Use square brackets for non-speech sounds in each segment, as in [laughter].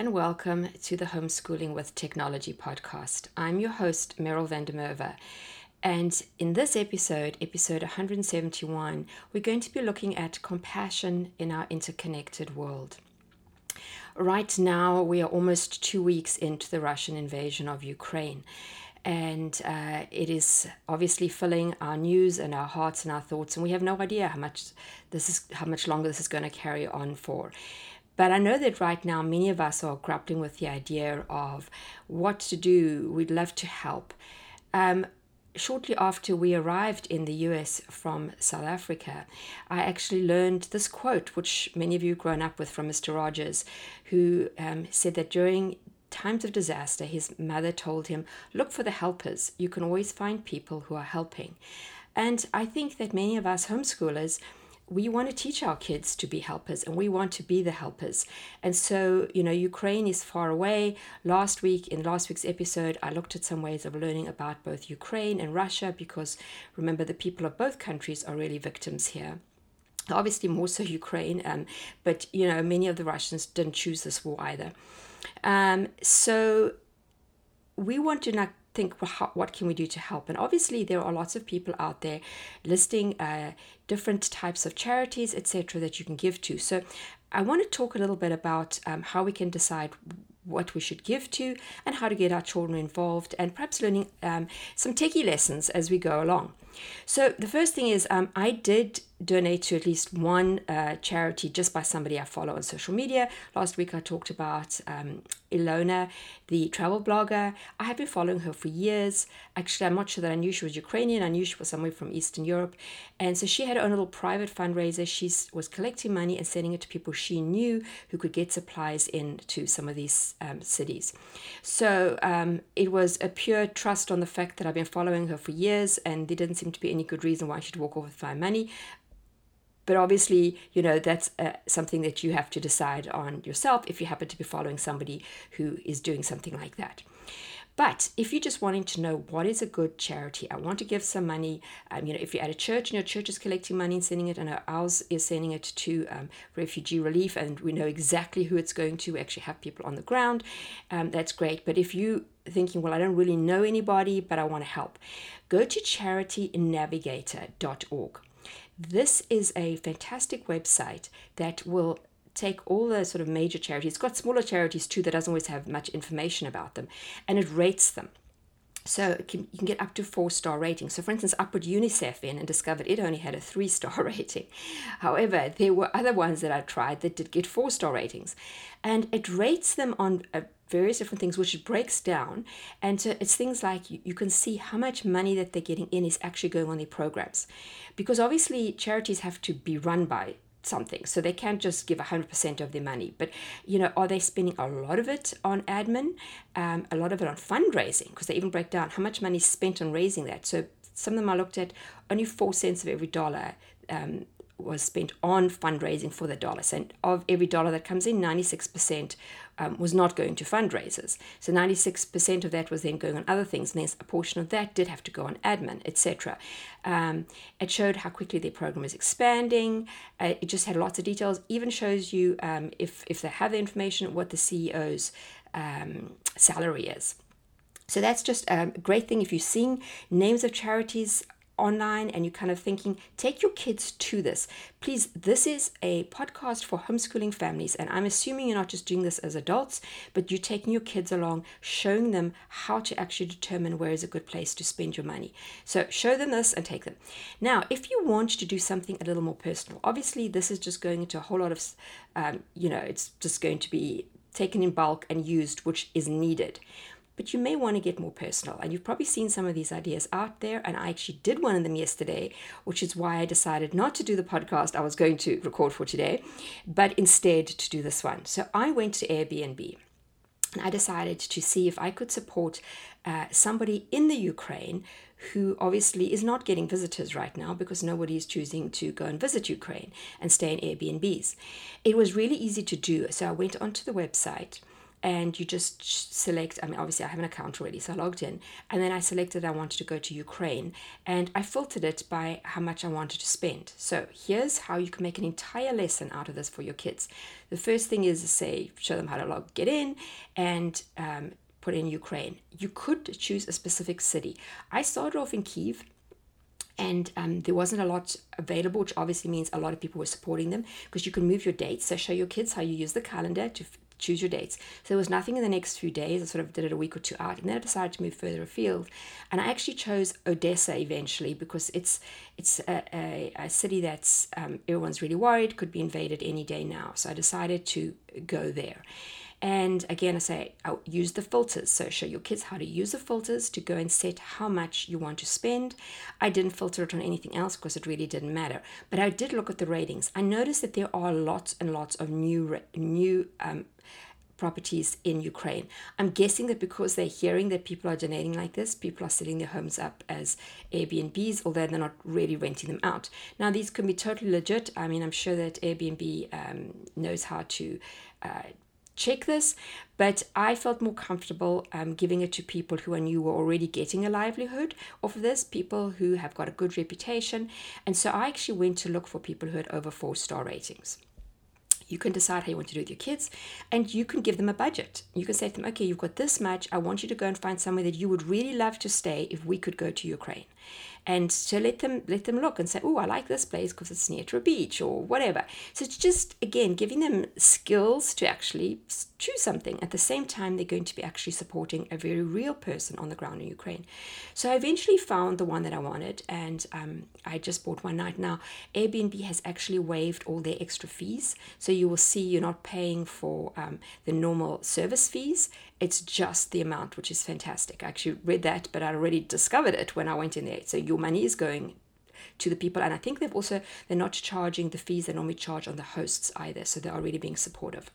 and welcome to the Homeschooling with Technology podcast. I'm your host, Meryl van der Merwe. And in this episode, episode 171, we're going to be looking at compassion in our interconnected world. Right now, we are almost two weeks into the Russian invasion of Ukraine. And uh, it is obviously filling our news and our hearts and our thoughts, and we have no idea how much this is, how much longer this is going to carry on for. But I know that right now many of us are grappling with the idea of what to do. We'd love to help. Um, shortly after we arrived in the US from South Africa, I actually learned this quote, which many of you have grown up with from Mr. Rogers, who um, said that during times of disaster, his mother told him, Look for the helpers. You can always find people who are helping. And I think that many of us homeschoolers we want to teach our kids to be helpers and we want to be the helpers. And so, you know, Ukraine is far away. Last week, in last week's episode, I looked at some ways of learning about both Ukraine and Russia because remember, the people of both countries are really victims here obviously more so Ukraine, um, but you know many of the Russians didn't choose this war either. Um, so we want to not think what can we do to help? And obviously there are lots of people out there listing uh, different types of charities etc that you can give to. So i want to talk a little bit about um, how we can decide what we should give to and how to get our children involved and perhaps learning um, some techie lessons as we go along. So the first thing is um, i did donate to at least one uh, charity just by somebody I follow on social media. Last week I talked about um, Ilona, the travel blogger. I have been following her for years. Actually, I'm not sure that I knew she was Ukrainian. I knew she was somewhere from Eastern Europe. And so she had her own little private fundraiser. She was collecting money and sending it to people she knew who could get supplies into some of these um, cities. So um, it was a pure trust on the fact that I've been following her for years and there didn't seem to be any good reason why she'd walk off with my money but obviously, you know, that's uh, something that you have to decide on yourself if you happen to be following somebody who is doing something like that. But if you're just wanting to know what is a good charity, I want to give some money. Um, you know, if you're at a church and your church is collecting money and sending it, and ours is sending it to um, refugee relief, and we know exactly who it's going to. We actually have people on the ground. Um, that's great. But if you thinking, well, I don't really know anybody, but I want to help, go to charitynavigator.org. This is a fantastic website that will take all the sort of major charities. It's got smaller charities too that doesn't always have much information about them, and it rates them. So can, you can get up to four star ratings. So, for instance, I put UNICEF in and discovered it only had a three star [laughs] rating. However, there were other ones that I tried that did get four star ratings, and it rates them on a various different things, which it breaks down. And so it's things like you, you can see how much money that they're getting in is actually going on their programs. Because obviously, charities have to be run by something. So they can't just give 100% of their money. But you know are they spending a lot of it on admin um, a lot of it on fundraising? Because they even break down how much money is spent on raising that. So some of them i looked at only four cents of every dollar um, was spent on fundraising for the dollar. So of every dollar that comes in, 96% um, was not going to fundraisers. So 96% of that was then going on other things. And then a portion of that did have to go on admin, etc. Um, it showed how quickly their program is expanding. Uh, it just had lots of details. Even shows you um, if if they have the information what the CEO's um, salary is. So that's just a great thing. If you're seeing names of charities online and you're kind of thinking, take your kids to this. Please, this is a podcast for homeschooling families, and I'm assuming you're not just doing this as adults, but you're taking your kids along, showing them how to actually determine where is a good place to spend your money. So show them this and take them. Now, if you want to do something a little more personal, obviously this is just going into a whole lot of, um, you know, it's just going to be taken in bulk and used, which is needed. But you may want to get more personal. And you've probably seen some of these ideas out there. And I actually did one of them yesterday, which is why I decided not to do the podcast I was going to record for today, but instead to do this one. So I went to Airbnb. And I decided to see if I could support uh, somebody in the Ukraine who obviously is not getting visitors right now because nobody is choosing to go and visit Ukraine and stay in Airbnbs. It was really easy to do. So I went onto the website and you just select i mean obviously i have an account already so i logged in and then i selected i wanted to go to ukraine and i filtered it by how much i wanted to spend. So here's how you can make an entire lesson out of this for your kids. The first thing is to say show them how to log get in and um, put in ukraine. You could choose a specific city. I started off in kiev and um, there wasn't a lot available, which obviously means a lot of people were supporting them because you can move your dates. So show your kids how you use the calendar to choose your dates. So there was nothing in the next few days. I sort of did it a week or two out, and then I decided to move further afield. And I actually chose Odessa eventually because it's it's a, a, a city that's um, everyone's really worried could be invaded any day now. So I decided to go there. And again, I say I'll use the filters. So show your kids how to use the filters to go and set how much you want to spend. I didn't filter it on anything else because it really didn't matter. But I did look at the ratings. I noticed that there are lots and lots of new new um, properties in Ukraine. I'm guessing that because they're hearing that people are donating like this, people are setting their homes up as Airbnbs, although they're not really renting them out. Now, these can be totally legit. I mean, I'm sure that Airbnb um, knows how to. Uh, check this, but I felt more comfortable um, giving it to people who I knew were already getting a livelihood off of this, people who have got a good reputation. And so I actually went to look for people who had over four star ratings. You can decide how you want to do with your kids, and you can give them a budget. You can say to them, okay, you've got this much. I want you to go and find somewhere that you would really love to stay if we could go to Ukraine and so let them let them look and say oh i like this place because it's near to a beach or whatever. So it's just again giving them skills to actually choose something. At the same time they're going to be actually supporting a very real person on the ground in ukraine. So i eventually found the one that i wanted and um, i just bought one night. Now airbnb has actually waived all their extra fees. So you will see you're not paying for um, the normal service fees it's just the amount, which is fantastic. I actually read that, but I already discovered it when I went in there. So your money is going to the people, and I think they've also they're not charging the fees they normally charge on the hosts either. So they're already being supportive.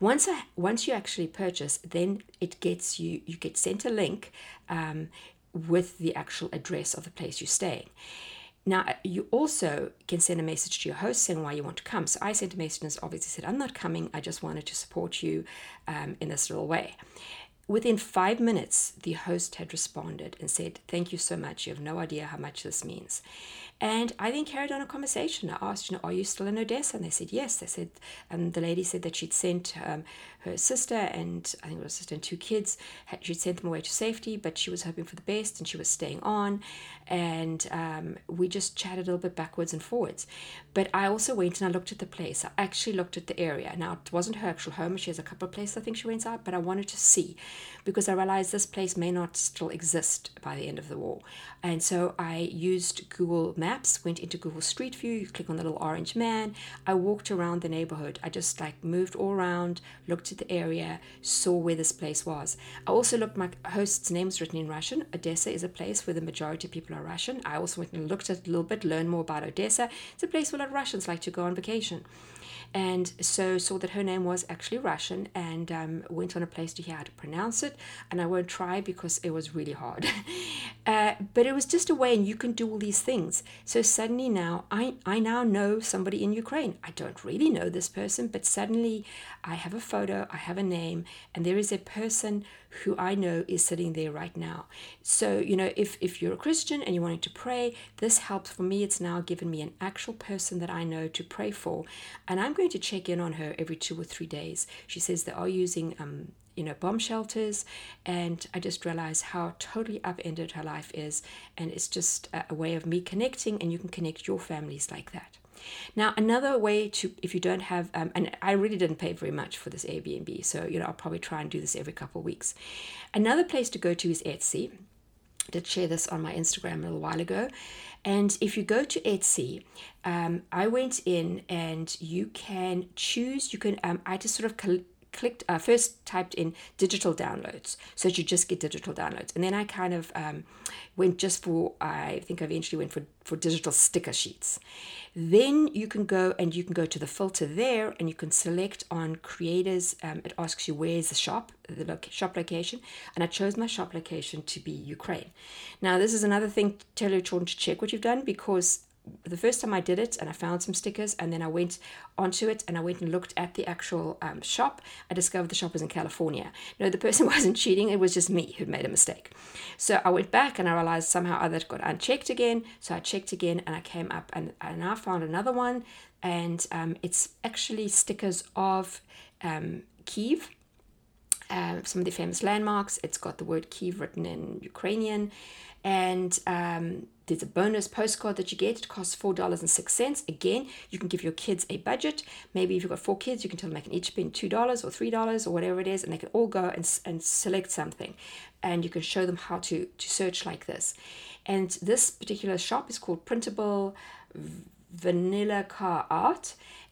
Once I, once you actually purchase, then it gets you you get sent a link um, with the actual address of the place you're staying. Now, you also can send a message to your host saying why you want to come. So I sent a message and obviously said, I'm not coming. I just wanted to support you um, in this little way. Within five minutes, the host had responded and said, Thank you so much. You have no idea how much this means. And I then carried on a conversation. I asked, you know, are you still in Odessa? And they said, yes. They said, and the lady said that she'd sent um, her sister and I think it was sister and two kids. She'd sent them away to safety, but she was hoping for the best and she was staying on. And um, we just chatted a little bit backwards and forwards. But I also went and I looked at the place. I actually looked at the area. Now, it wasn't her actual home. She has a couple of places I think she went out, but I wanted to see because I realized this place may not still exist by the end of the war. And so I used Google Maps, went into Google Street View, you click on the little orange man. I walked around the neighborhood. I just like moved all around, looked at the area, saw where this place was. I also looked, my host's name was written in Russian. Odessa is a place where the majority of people are Russian. I also went and looked at a little bit, learned more about Odessa. It's a place where a lot of Russians like to go on vacation and so saw that her name was actually Russian and um, went on a place to hear how to pronounce it. And I won't try because it was really hard. [laughs] uh, but it was just a way, and you can do all these things. So suddenly now, I, I now know somebody in Ukraine. I don't really know this person, but suddenly I have a photo, I have a name, and there is a person who I know is sitting there right now. So, you know, if, if you're a Christian and you're wanting to pray, this helps for me. It's now given me an actual person that I know to pray for. And I'm going to check in on her every two or three days. She says they are using um, you know, bomb shelters. And I just realized how totally upended her life is. And it's just a, a way of me connecting, and you can connect your families like that. Now, another way to, if you don't have, um, and I really didn't pay very much for this Airbnb, so you know I'll probably try and do this every couple of weeks. Another place to go to is Etsy. Did share this on my Instagram a little while ago. And if you go to Etsy, um, I went in and you can choose, you can, um, I just sort of clicked, uh, first typed in digital downloads. So you just get digital downloads. And then I kind of um, went just for, I think I eventually went for, for digital sticker sheets. Then you can go and you can go to the filter there and you can select on creators. Um, it asks you where's the shop, the lo- shop location. And I chose my shop location to be Ukraine. Now, this is another thing tell your children to check what you've done because the first time I did it and I found some stickers and then I went onto it and I went and looked at the actual um, shop, I discovered the shop was in California. No, the person [laughs] wasn't cheating, it was just me who'd made a mistake. So I went back and I realized somehow other got unchecked again. So I checked again and I came up and I now found another one and um, it's actually stickers of um, Kiev. Uh, some of the famous landmarks. It's got the word Kiev written in Ukrainian, and um, there's a bonus postcard that you get. It costs four dollars and six cents. Again, you can give your kids a budget. Maybe if you've got four kids, you can tell them they can each spend two dollars or three dollars or whatever it is, and they can all go and, and select something, and you can show them how to to search like this. And this particular shop is called Printable Vanilla Car Art.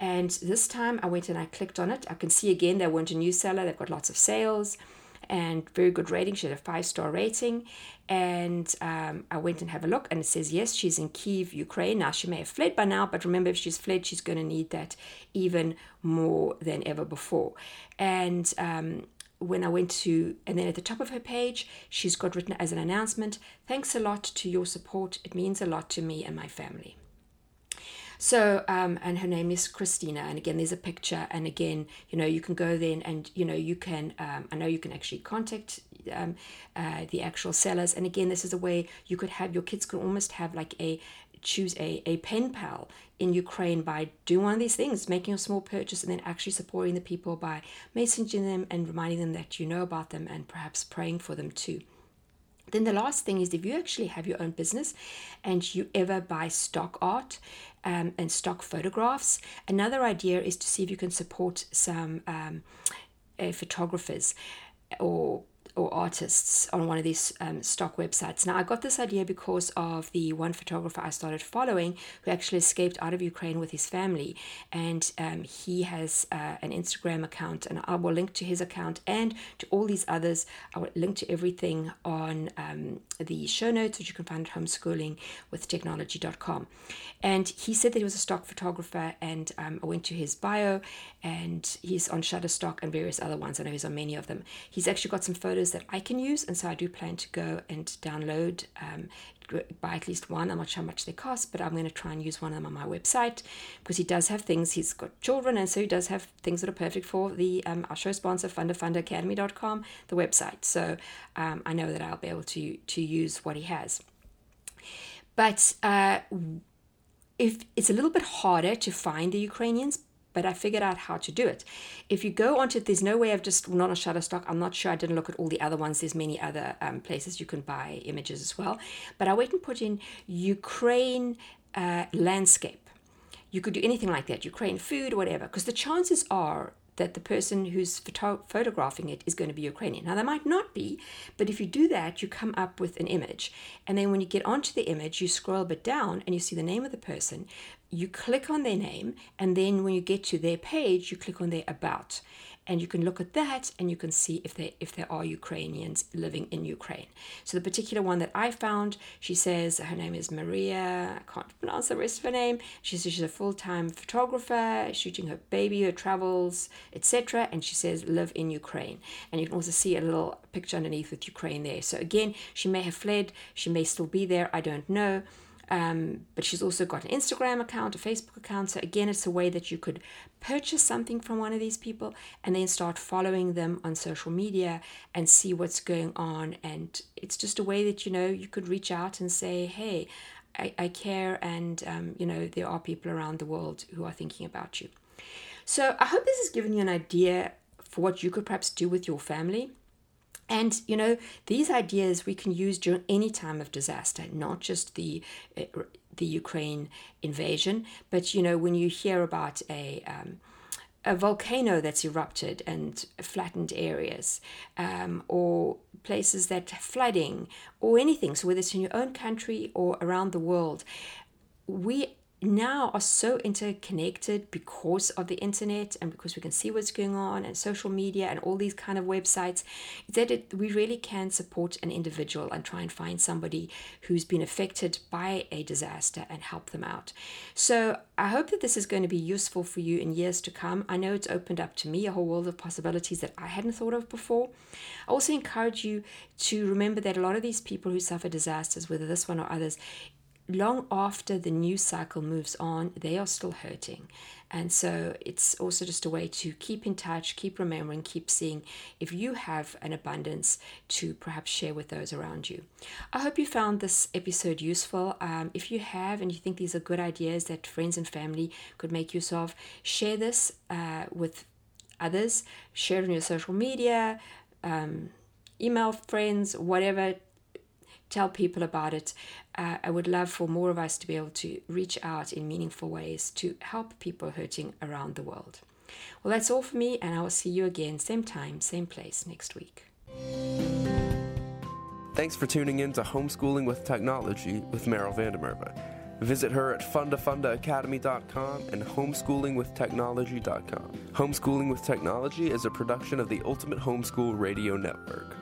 And this time I went and I clicked on it. I can see again they weren't a new seller. They've got lots of sales and very good rating. She had a five star rating. And um, I went and have a look, and it says yes, she's in Kiev, Ukraine. Now she may have fled by now, but remember, if she's fled, she's going to need that even more than ever before. And um, when I went to, and then at the top of her page, she's got written as an announcement Thanks a lot to your support. It means a lot to me and my family. So, um, and her name is Christina. And again, there's a picture. And again, you know, you can go then and, you know, you can, um, I know you can actually contact um, uh, the actual sellers. And again, this is a way you could have your kids could almost have like a, choose a, a pen pal in Ukraine by doing one of these things, making a small purchase and then actually supporting the people by messaging them and reminding them that you know about them and perhaps praying for them too. Then the last thing is if you actually have your own business and you ever buy stock art um, and stock photographs, another idea is to see if you can support some um, uh, photographers or or artists on one of these um, stock websites. Now, I got this idea because of the one photographer I started following who actually escaped out of Ukraine with his family. And um, he has uh, an Instagram account, and I will link to his account and to all these others. I will link to everything on um, the show notes, which you can find at homeschoolingwithtechnology.com. And he said that he was a stock photographer, and um, I went to his bio, and he's on Shutterstock and various other ones. I know he's on many of them. He's actually got some photos that I can use, and so I do plan to go and download. Um, buy at least one. I'm not sure how much they cost, but I'm going to try and use one of them on my website because he does have things. He's got children, and so he does have things that are perfect for the um, our show sponsor, fundafundaacademy.com, the website. So um, I know that I'll be able to to use what he has. But uh, if it's a little bit harder to find the Ukrainians, but I figured out how to do it. If you go onto there's no way of just not on a Shutterstock. I'm not sure. I didn't look at all the other ones. There's many other um, places you can buy images as well. But I went and put in Ukraine uh, landscape. You could do anything like that, Ukraine food, whatever, because the chances are that the person who's photo- photographing it is going to be Ukrainian. Now, they might not be, but if you do that, you come up with an image. And then when you get onto the image, you scroll a bit down and you see the name of the person. You click on their name, and then when you get to their page, you click on their about and you can look at that and you can see if they if there are Ukrainians living in Ukraine. So the particular one that I found, she says her name is Maria. I can't pronounce the rest of her name. She says she's a full time photographer, shooting her baby, her travels, etc. And she says live in Ukraine. And you can also see a little picture underneath with Ukraine there. So again, she may have fled. She may still be there. I don't know. Um, but she's also got an Instagram account, a Facebook account. So, again, it's a way that you could purchase something from one of these people and then start following them on social media and see what's going on. And it's just a way that, you know, you could reach out and say, hey, I, I care. And, um, you know, there are people around the world who are thinking about you. So, I hope this has given you an idea for what you could perhaps do with your family. And you know, these ideas we can use during any time of disaster, not just the uh, the Ukraine invasion, but you know, when you hear about a um, a volcano that's erupted and flattened areas, um, or places that flooding, or anything. So whether it's in your own country or around the world, we now are so interconnected because of the internet and because we can see what's going on and social media and all these kind of websites that it, we really can support an individual and try and find somebody who's been affected by a disaster and help them out. So i hope that this is going to be useful for you in years to come. I know it's opened up to me a whole world of possibilities that i hadn't thought of before. I also encourage you to remember that a lot of these people who suffer disasters whether this one or others long after the news cycle moves on, they are still hurting. And so it's also just a way to keep in touch, keep remembering, keep seeing if you have an abundance to perhaps share with those around you. I hope you found this episode useful. Um, if you have and you think these are good ideas that friends and family could make use of, share this uh, with others, share it on your social media, um, email friends, whatever tell people about it. Uh, I would love for more of us to be able to reach out in meaningful ways to help people hurting around the world. Well, that's all for me, and I will see you again, same time, same place next week. Thanks for tuning in to Homeschooling with Technology with Meryl van der Merwe. Visit her at fundafundaacademy.com and homeschoolingwithtechnology.com. Homeschooling with Technology is a production of the Ultimate Homeschool Radio Network.